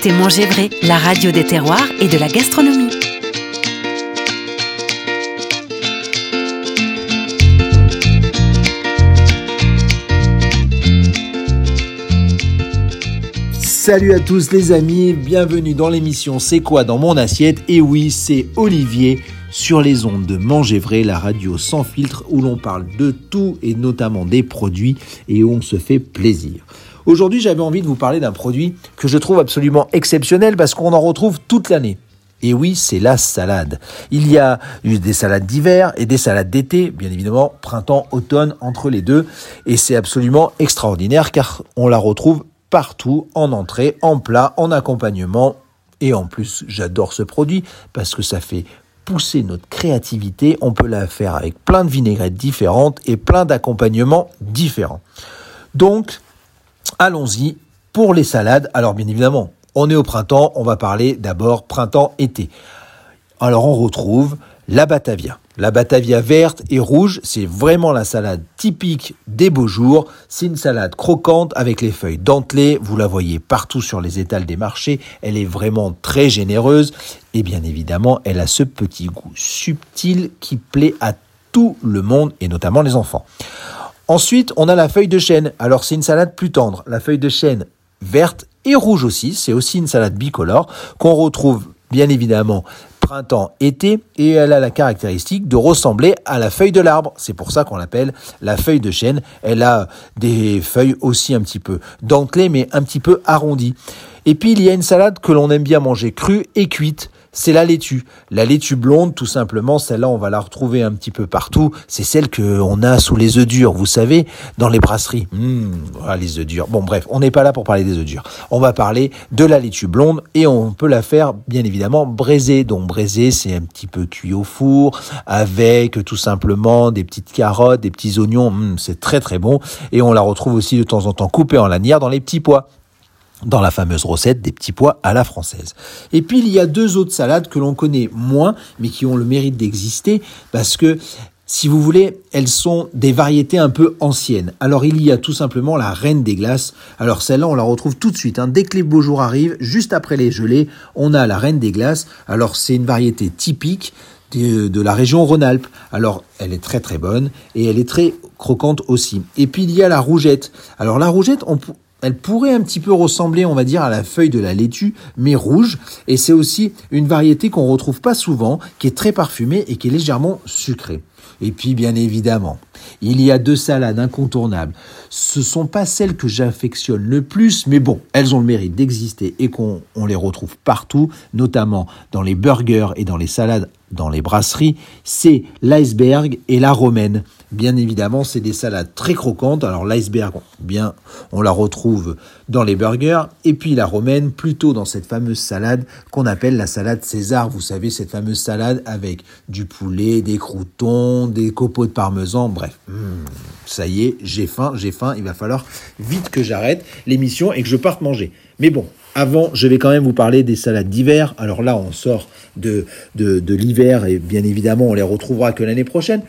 écoutez Manger Vrai, la radio des terroirs et de la gastronomie. Salut à tous les amis, bienvenue dans l'émission C'est quoi dans mon assiette? Et oui, c'est Olivier sur les ondes de Manger Vrai, la radio sans filtre où l'on parle de tout et notamment des produits et où on se fait plaisir. Aujourd'hui, j'avais envie de vous parler d'un produit que je trouve absolument exceptionnel parce qu'on en retrouve toute l'année. Et oui, c'est la salade. Il y a des salades d'hiver et des salades d'été, bien évidemment, printemps, automne, entre les deux. Et c'est absolument extraordinaire car on la retrouve partout, en entrée, en plat, en accompagnement. Et en plus, j'adore ce produit parce que ça fait pousser notre créativité. On peut la faire avec plein de vinaigrettes différentes et plein d'accompagnements différents. Donc, allons-y pour les salades. Alors, bien évidemment, on est au printemps. On va parler d'abord printemps-été. Alors, on retrouve la Batavia. La Batavia verte et rouge, c'est vraiment la salade typique des beaux jours. C'est une salade croquante avec les feuilles dentelées. Vous la voyez partout sur les étals des marchés. Elle est vraiment très généreuse. Et bien évidemment, elle a ce petit goût subtil qui plaît à tout le monde et notamment les enfants. Ensuite, on a la feuille de chêne. Alors, c'est une salade plus tendre. La feuille de chêne verte et rouge aussi. C'est aussi une salade bicolore qu'on retrouve bien évidemment printemps-été et elle a la caractéristique de ressembler à la feuille de l'arbre. C'est pour ça qu'on l'appelle la feuille de chêne. Elle a des feuilles aussi un petit peu dentelées mais un petit peu arrondies. Et puis il y a une salade que l'on aime bien manger crue et cuite c'est la laitue. La laitue blonde, tout simplement, celle-là, on va la retrouver un petit peu partout. C'est celle qu'on a sous les œufs durs, vous savez, dans les brasseries. Mmh, les œufs durs. Bon, bref, on n'est pas là pour parler des œufs durs. On va parler de la laitue blonde et on peut la faire, bien évidemment, braisée. Donc, braisée, c'est un petit peu cuit au four avec tout simplement des petites carottes, des petits oignons. Mmh, c'est très, très bon. Et on la retrouve aussi de temps en temps coupée en lanière dans les petits pois dans la fameuse recette des petits pois à la française. Et puis il y a deux autres salades que l'on connaît moins, mais qui ont le mérite d'exister, parce que si vous voulez, elles sont des variétés un peu anciennes. Alors il y a tout simplement la reine des glaces. Alors celle-là, on la retrouve tout de suite. Hein. Dès que les beaux jours arrivent, juste après les gelées, on a la reine des glaces. Alors c'est une variété typique de, la région Rhône-Alpes. Alors elle est très très bonne et elle est très croquante aussi. Et puis il y a la rougette. Alors la rougette, on, elle pourrait un petit peu ressembler, on va dire, à la feuille de la laitue, mais rouge. Et c'est aussi une variété qu'on retrouve pas souvent, qui est très parfumée et qui est légèrement sucrée. Et puis, bien évidemment, il y a deux salades incontournables. Ce sont pas celles que j'affectionne le plus, mais bon, elles ont le mérite d'exister et qu'on les retrouve partout, notamment dans les burgers et dans les salades dans les brasseries, c'est l'iceberg et la romaine. Bien évidemment, c'est des salades très croquantes. Alors l'iceberg, bien, on la retrouve dans les burgers. Et puis la romaine, plutôt dans cette fameuse salade qu'on appelle la salade César. Vous savez, cette fameuse salade avec du poulet, des croutons, des copeaux de parmesan. Bref, hmm, ça y est, j'ai faim, j'ai faim. Il va falloir vite que j'arrête l'émission et que je parte manger. Mais bon, avant, je vais quand même vous parler des salades d'hiver. Alors là, on sort de, de, de l'hiver et bien évidemment, on les retrouvera que l'année prochaine.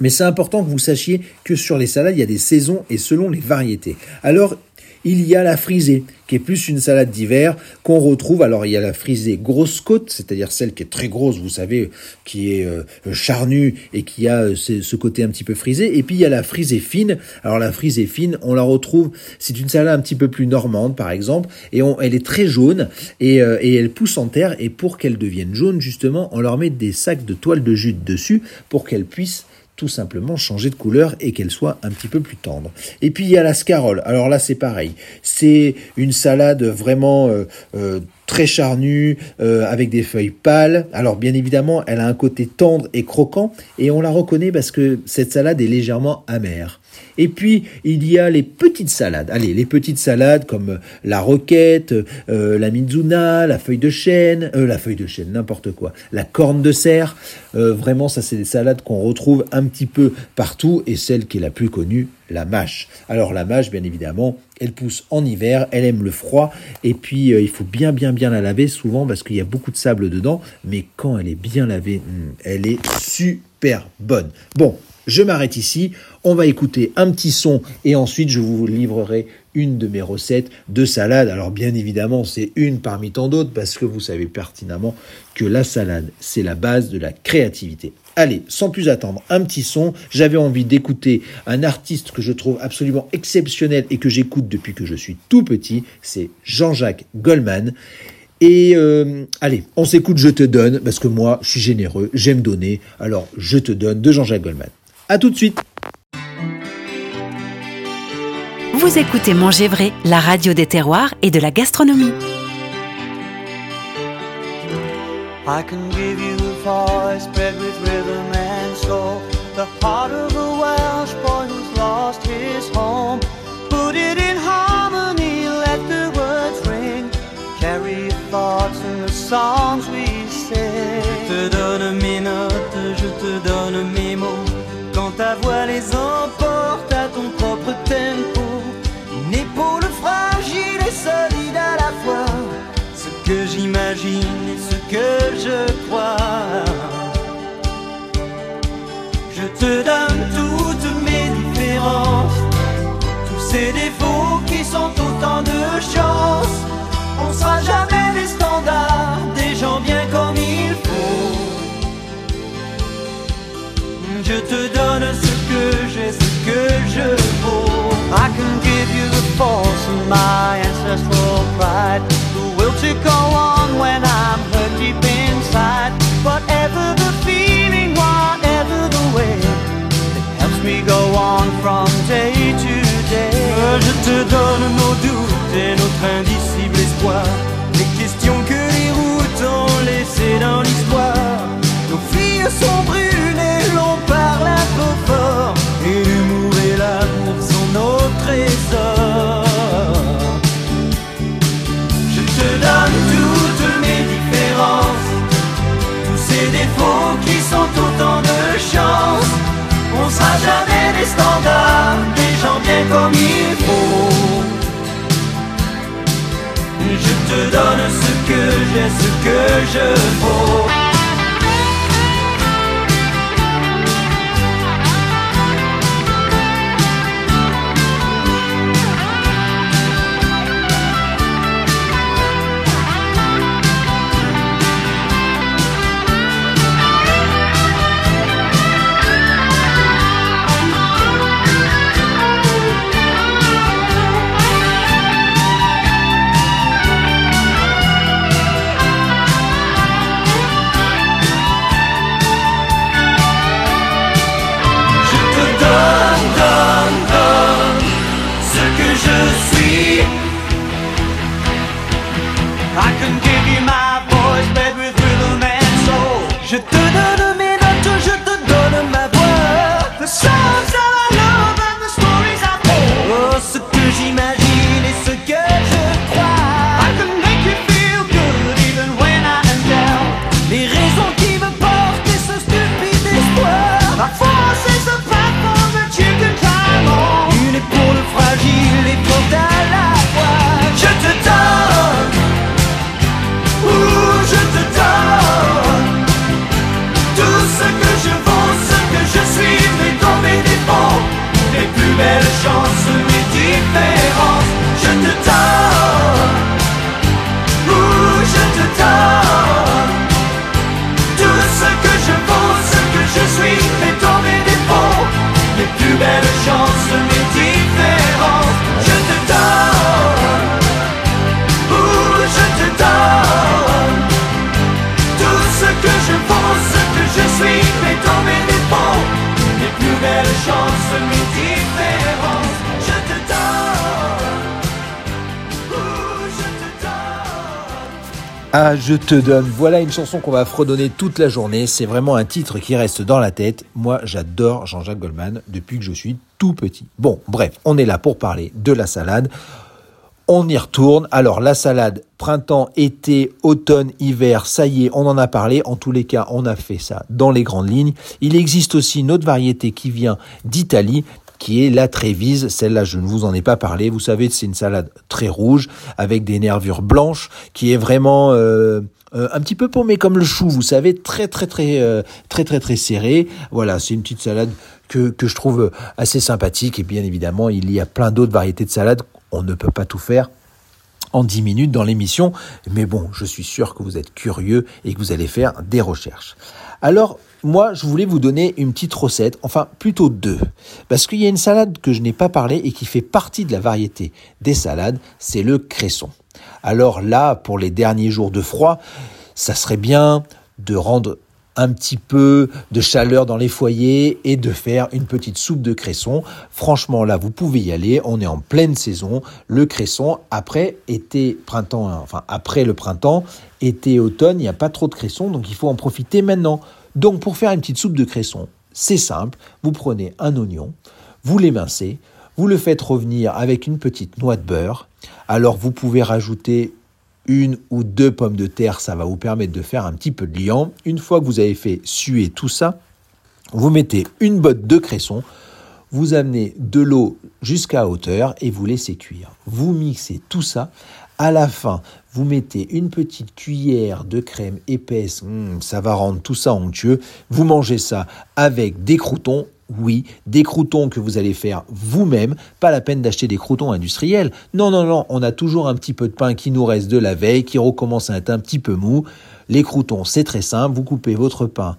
Mais c'est important que vous sachiez que sur les salades, il y a des saisons et selon les variétés. Alors, il y a la frisée, qui est plus une salade d'hiver qu'on retrouve. Alors il y a la frisée grosse côte, c'est-à-dire celle qui est très grosse, vous savez, qui est euh, charnue et qui a euh, ce, côté un petit peu frisé. Et puis il y a la frisée fine. Alors la frisée fine, on la retrouve, c'est une salade un petit peu plus normande par exemple, et elle est très jaune et, euh, et elle pousse en terre. Et pour qu'elle devienne jaune justement, on leur met des sacs de toile de jute dessus pour qu'elle puisse tout simplement changer de couleur et qu'elle soit un petit peu plus tendre. Et puis il y a la scarole. Alors là c'est pareil. C'est une salade vraiment euh, euh, très charnue, euh, avec des feuilles pâles. Alors bien évidemment, elle a un côté tendre et croquant, et on la reconnaît parce que cette salade est légèrement amère. Et puis, il y a les petites salades. Allez, les petites salades comme la roquette, euh, la mizuna, la feuille de chêne, euh, la feuille de chêne, n'importe quoi, la corne de cerf. Euh, vraiment, ça, c'est des salades qu'on retrouve un petit peu partout et celle qui est la plus connue, la mâche. Alors, la mâche, bien évidemment, elle pousse en hiver, elle aime le froid et puis il faut bien, bien, bien la laver souvent parce qu'il y a beaucoup de sable dedans. Mais quand elle est bien lavée, hmm, elle est super bonne. Bon, je m'arrête ici. On va écouter un petit son et ensuite je vous livrerai une de mes recettes de salade. Alors bien évidemment, c'est une parmi tant d'autres parce que vous savez pertinemment que la salade, c'est la base de la créativité. Allez, sans plus attendre, un petit son. J'avais envie d'écouter un artiste que je trouve absolument exceptionnel et que j'écoute depuis que je suis tout petit. C'est Jean-Jacques Goldman. Et euh, allez, on s'écoute Je te donne, parce que moi, je suis généreux, j'aime donner. Alors, Je te donne de Jean-Jacques Goldman. À tout de suite. Vous écoutez Manger Vrai, la radio des terroirs et de la gastronomie. I can give you a voice bred with rhythm and soul. The heart of a Welsh boy who's lost his home. Put it in harmony, let the words ring. Carry your thoughts in the songs we sing. Je te donne mes notes, je te donne mes mots. Ta voix les emporte à ton propre tempo. Une épaule fragile et solide à la fois. Ce que j'imagine et ce que je crois. Je te donne toutes mes différences, tous ces défauts qui sont autant de chance. On sera jamais des standards, des gens bien comme il faut. Je te donne les questions que les routes ont laissées dans l'histoire. Nos filles sont brunes et l'on parle un peu fort. Et l'humour et l'amour sont nos trésors. Je te donne toutes mes différences, tous ces défauts qui sont autant de chance. On sera jamais des standards, des gens bien comme il faut. Te donne ce que j'ai, ce que je vaux. Ah, je te donne. Voilà une chanson qu'on va fredonner toute la journée. C'est vraiment un titre qui reste dans la tête. Moi, j'adore Jean-Jacques Goldman depuis que je suis tout petit. Bon, bref, on est là pour parler de la salade. On y retourne. Alors, la salade, printemps, été, automne, hiver, ça y est, on en a parlé. En tous les cas, on a fait ça dans les grandes lignes. Il existe aussi une autre variété qui vient d'Italie, qui est la Trévise. Celle-là, je ne vous en ai pas parlé. Vous savez, c'est une salade très rouge avec des nervures blanches qui est vraiment euh, euh, un petit peu paumée comme le chou. Vous savez, très très très euh, très très très serré. Voilà, c'est une petite salade que, que je trouve assez sympathique. Et bien évidemment, il y a plein d'autres variétés de salades On ne peut pas tout faire en 10 minutes dans l'émission, mais bon, je suis sûr que vous êtes curieux et que vous allez faire des recherches. Alors, moi, je voulais vous donner une petite recette, enfin plutôt deux, parce qu'il y a une salade que je n'ai pas parlé et qui fait partie de la variété des salades, c'est le cresson. Alors là, pour les derniers jours de froid, ça serait bien de rendre un petit peu de chaleur dans les foyers et de faire une petite soupe de cresson. Franchement, là, vous pouvez y aller. On est en pleine saison. Le cresson, après été, printemps, hein, enfin après le printemps, été, automne, il n'y a pas trop de cresson, donc il faut en profiter maintenant. Donc, pour faire une petite soupe de cresson, c'est simple. Vous prenez un oignon, vous l'émincez, vous le faites revenir avec une petite noix de beurre. Alors, vous pouvez rajouter une ou deux pommes de terre, ça va vous permettre de faire un petit peu de liant. Une fois que vous avez fait suer tout ça, vous mettez une botte de cresson, vous amenez de l'eau jusqu'à hauteur et vous laissez cuire. Vous mixez tout ça. À la fin, vous mettez une petite cuillère de crème épaisse, hum, ça va rendre tout ça onctueux. Vous mangez ça avec des croutons oui, des croutons que vous allez faire vous-même, pas la peine d'acheter des croutons industriels. Non, non, non, on a toujours un petit peu de pain qui nous reste de la veille, qui recommence à être un petit peu mou. Les croutons, c'est très simple, vous coupez votre pain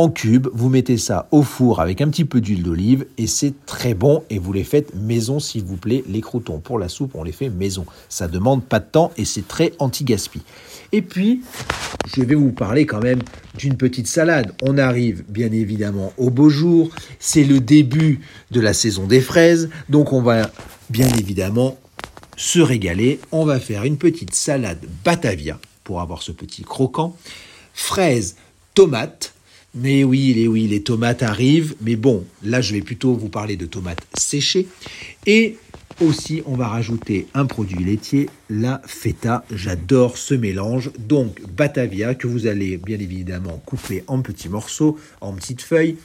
en cubes, vous mettez ça au four avec un petit peu d'huile d'olive et c'est très bon et vous les faites maison s'il vous plaît. Les croutons pour la soupe, on les fait maison. Ça demande pas de temps et c'est très anti-gaspi. Et puis, je vais vous parler quand même d'une petite salade. On arrive bien évidemment au beau jour. C'est le début de la saison des fraises. Donc on va bien évidemment se régaler. On va faire une petite salade Batavia pour avoir ce petit croquant. Fraises, tomates. Mais oui, les, oui, les tomates arrivent. Mais bon, là, je vais plutôt vous parler de tomates séchées. Et aussi, on va rajouter un produit laitier, la feta. J'adore ce mélange. Donc, Batavia que vous allez bien évidemment couper en petits morceaux, en petites feuilles.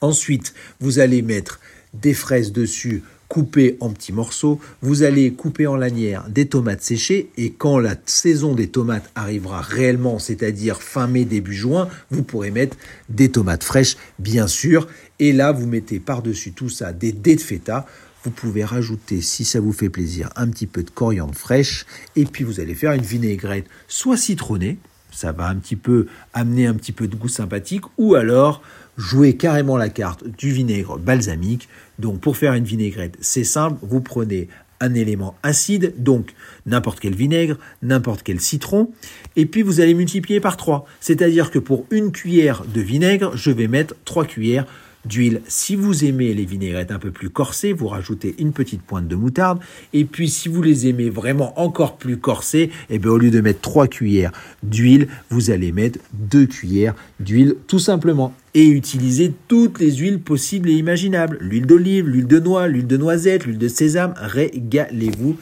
Ensuite, vous allez mettre des fraises dessus coupées en petits morceaux. Vous allez couper en lanière des tomates séchées et quand la saison des tomates arrivera réellement, c'est-à-dire fin mai, début juin, vous pourrez mettre des tomates fraîches, bien sûr. Et là, vous mettez par-dessus tout ça des dés de feta. Vous pouvez rajouter, si ça vous fait plaisir, un petit peu de coriandre fraîche. Et puis vous allez faire une vinaigrette soit citronnée, ça va un petit peu amener un petit peu de goût sympathique, ou alors jouer carrément la carte du vinaigre balsamique. Donc pour faire une vinaigrette, c'est simple, vous prenez un élément acide, donc n'importe quel vinaigre, n'importe quel citron, et puis vous allez multiplier par 3. C'est-à-dire que pour une cuillère de vinaigre, je vais mettre 3 cuillères d'huile. Si vous aimez les vinaigrettes un peu plus corsées, vous rajoutez une petite pointe de moutarde. Et puis si vous les aimez vraiment encore plus corsées, eh bien, au lieu de mettre 3 cuillères d'huile, vous allez mettre 2 cuillères d'huile tout simplement. Et utiliser toutes les huiles possibles et imaginables. L'huile d'olive, l'huile de noix, l'huile de noisette, l'huile de sésame. Régalez-vous.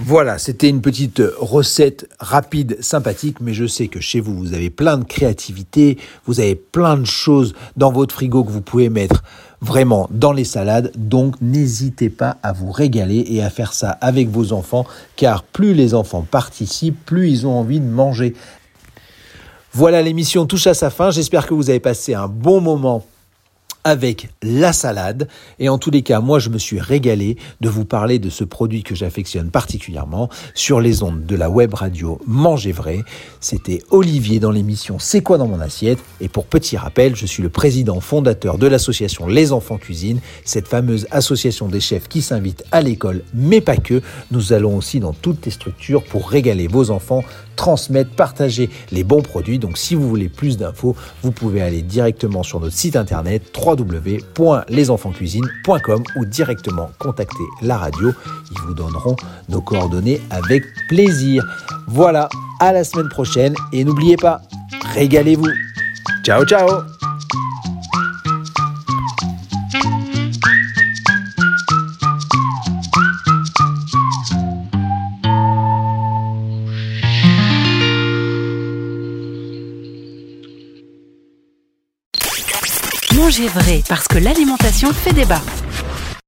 Voilà, c'était une petite recette rapide, sympathique, mais je sais que chez vous, vous avez plein de créativité, vous avez plein de choses dans votre frigo que vous pouvez mettre vraiment dans les salades, donc n'hésitez pas à vous régaler et à faire ça avec vos enfants, car plus les enfants participent, plus ils ont envie de manger. Voilà, l'émission touche à sa fin, j'espère que vous avez passé un bon moment avec la salade. Et en tous les cas, moi, je me suis régalé de vous parler de ce produit que j'affectionne particulièrement sur les ondes de la web radio Manger Vrai. C'était Olivier dans l'émission C'est quoi dans mon assiette? Et pour petit rappel, je suis le président fondateur de l'association Les Enfants Cuisine, cette fameuse association des chefs qui s'invite à l'école, mais pas que. Nous allons aussi dans toutes les structures pour régaler vos enfants transmettre, partager les bons produits. Donc si vous voulez plus d'infos, vous pouvez aller directement sur notre site internet www.lesenfantscuisine.com ou directement contacter la radio. Ils vous donneront nos coordonnées avec plaisir. Voilà, à la semaine prochaine et n'oubliez pas, régalez-vous. Ciao ciao Manger vrai, parce que l'alimentation fait débat.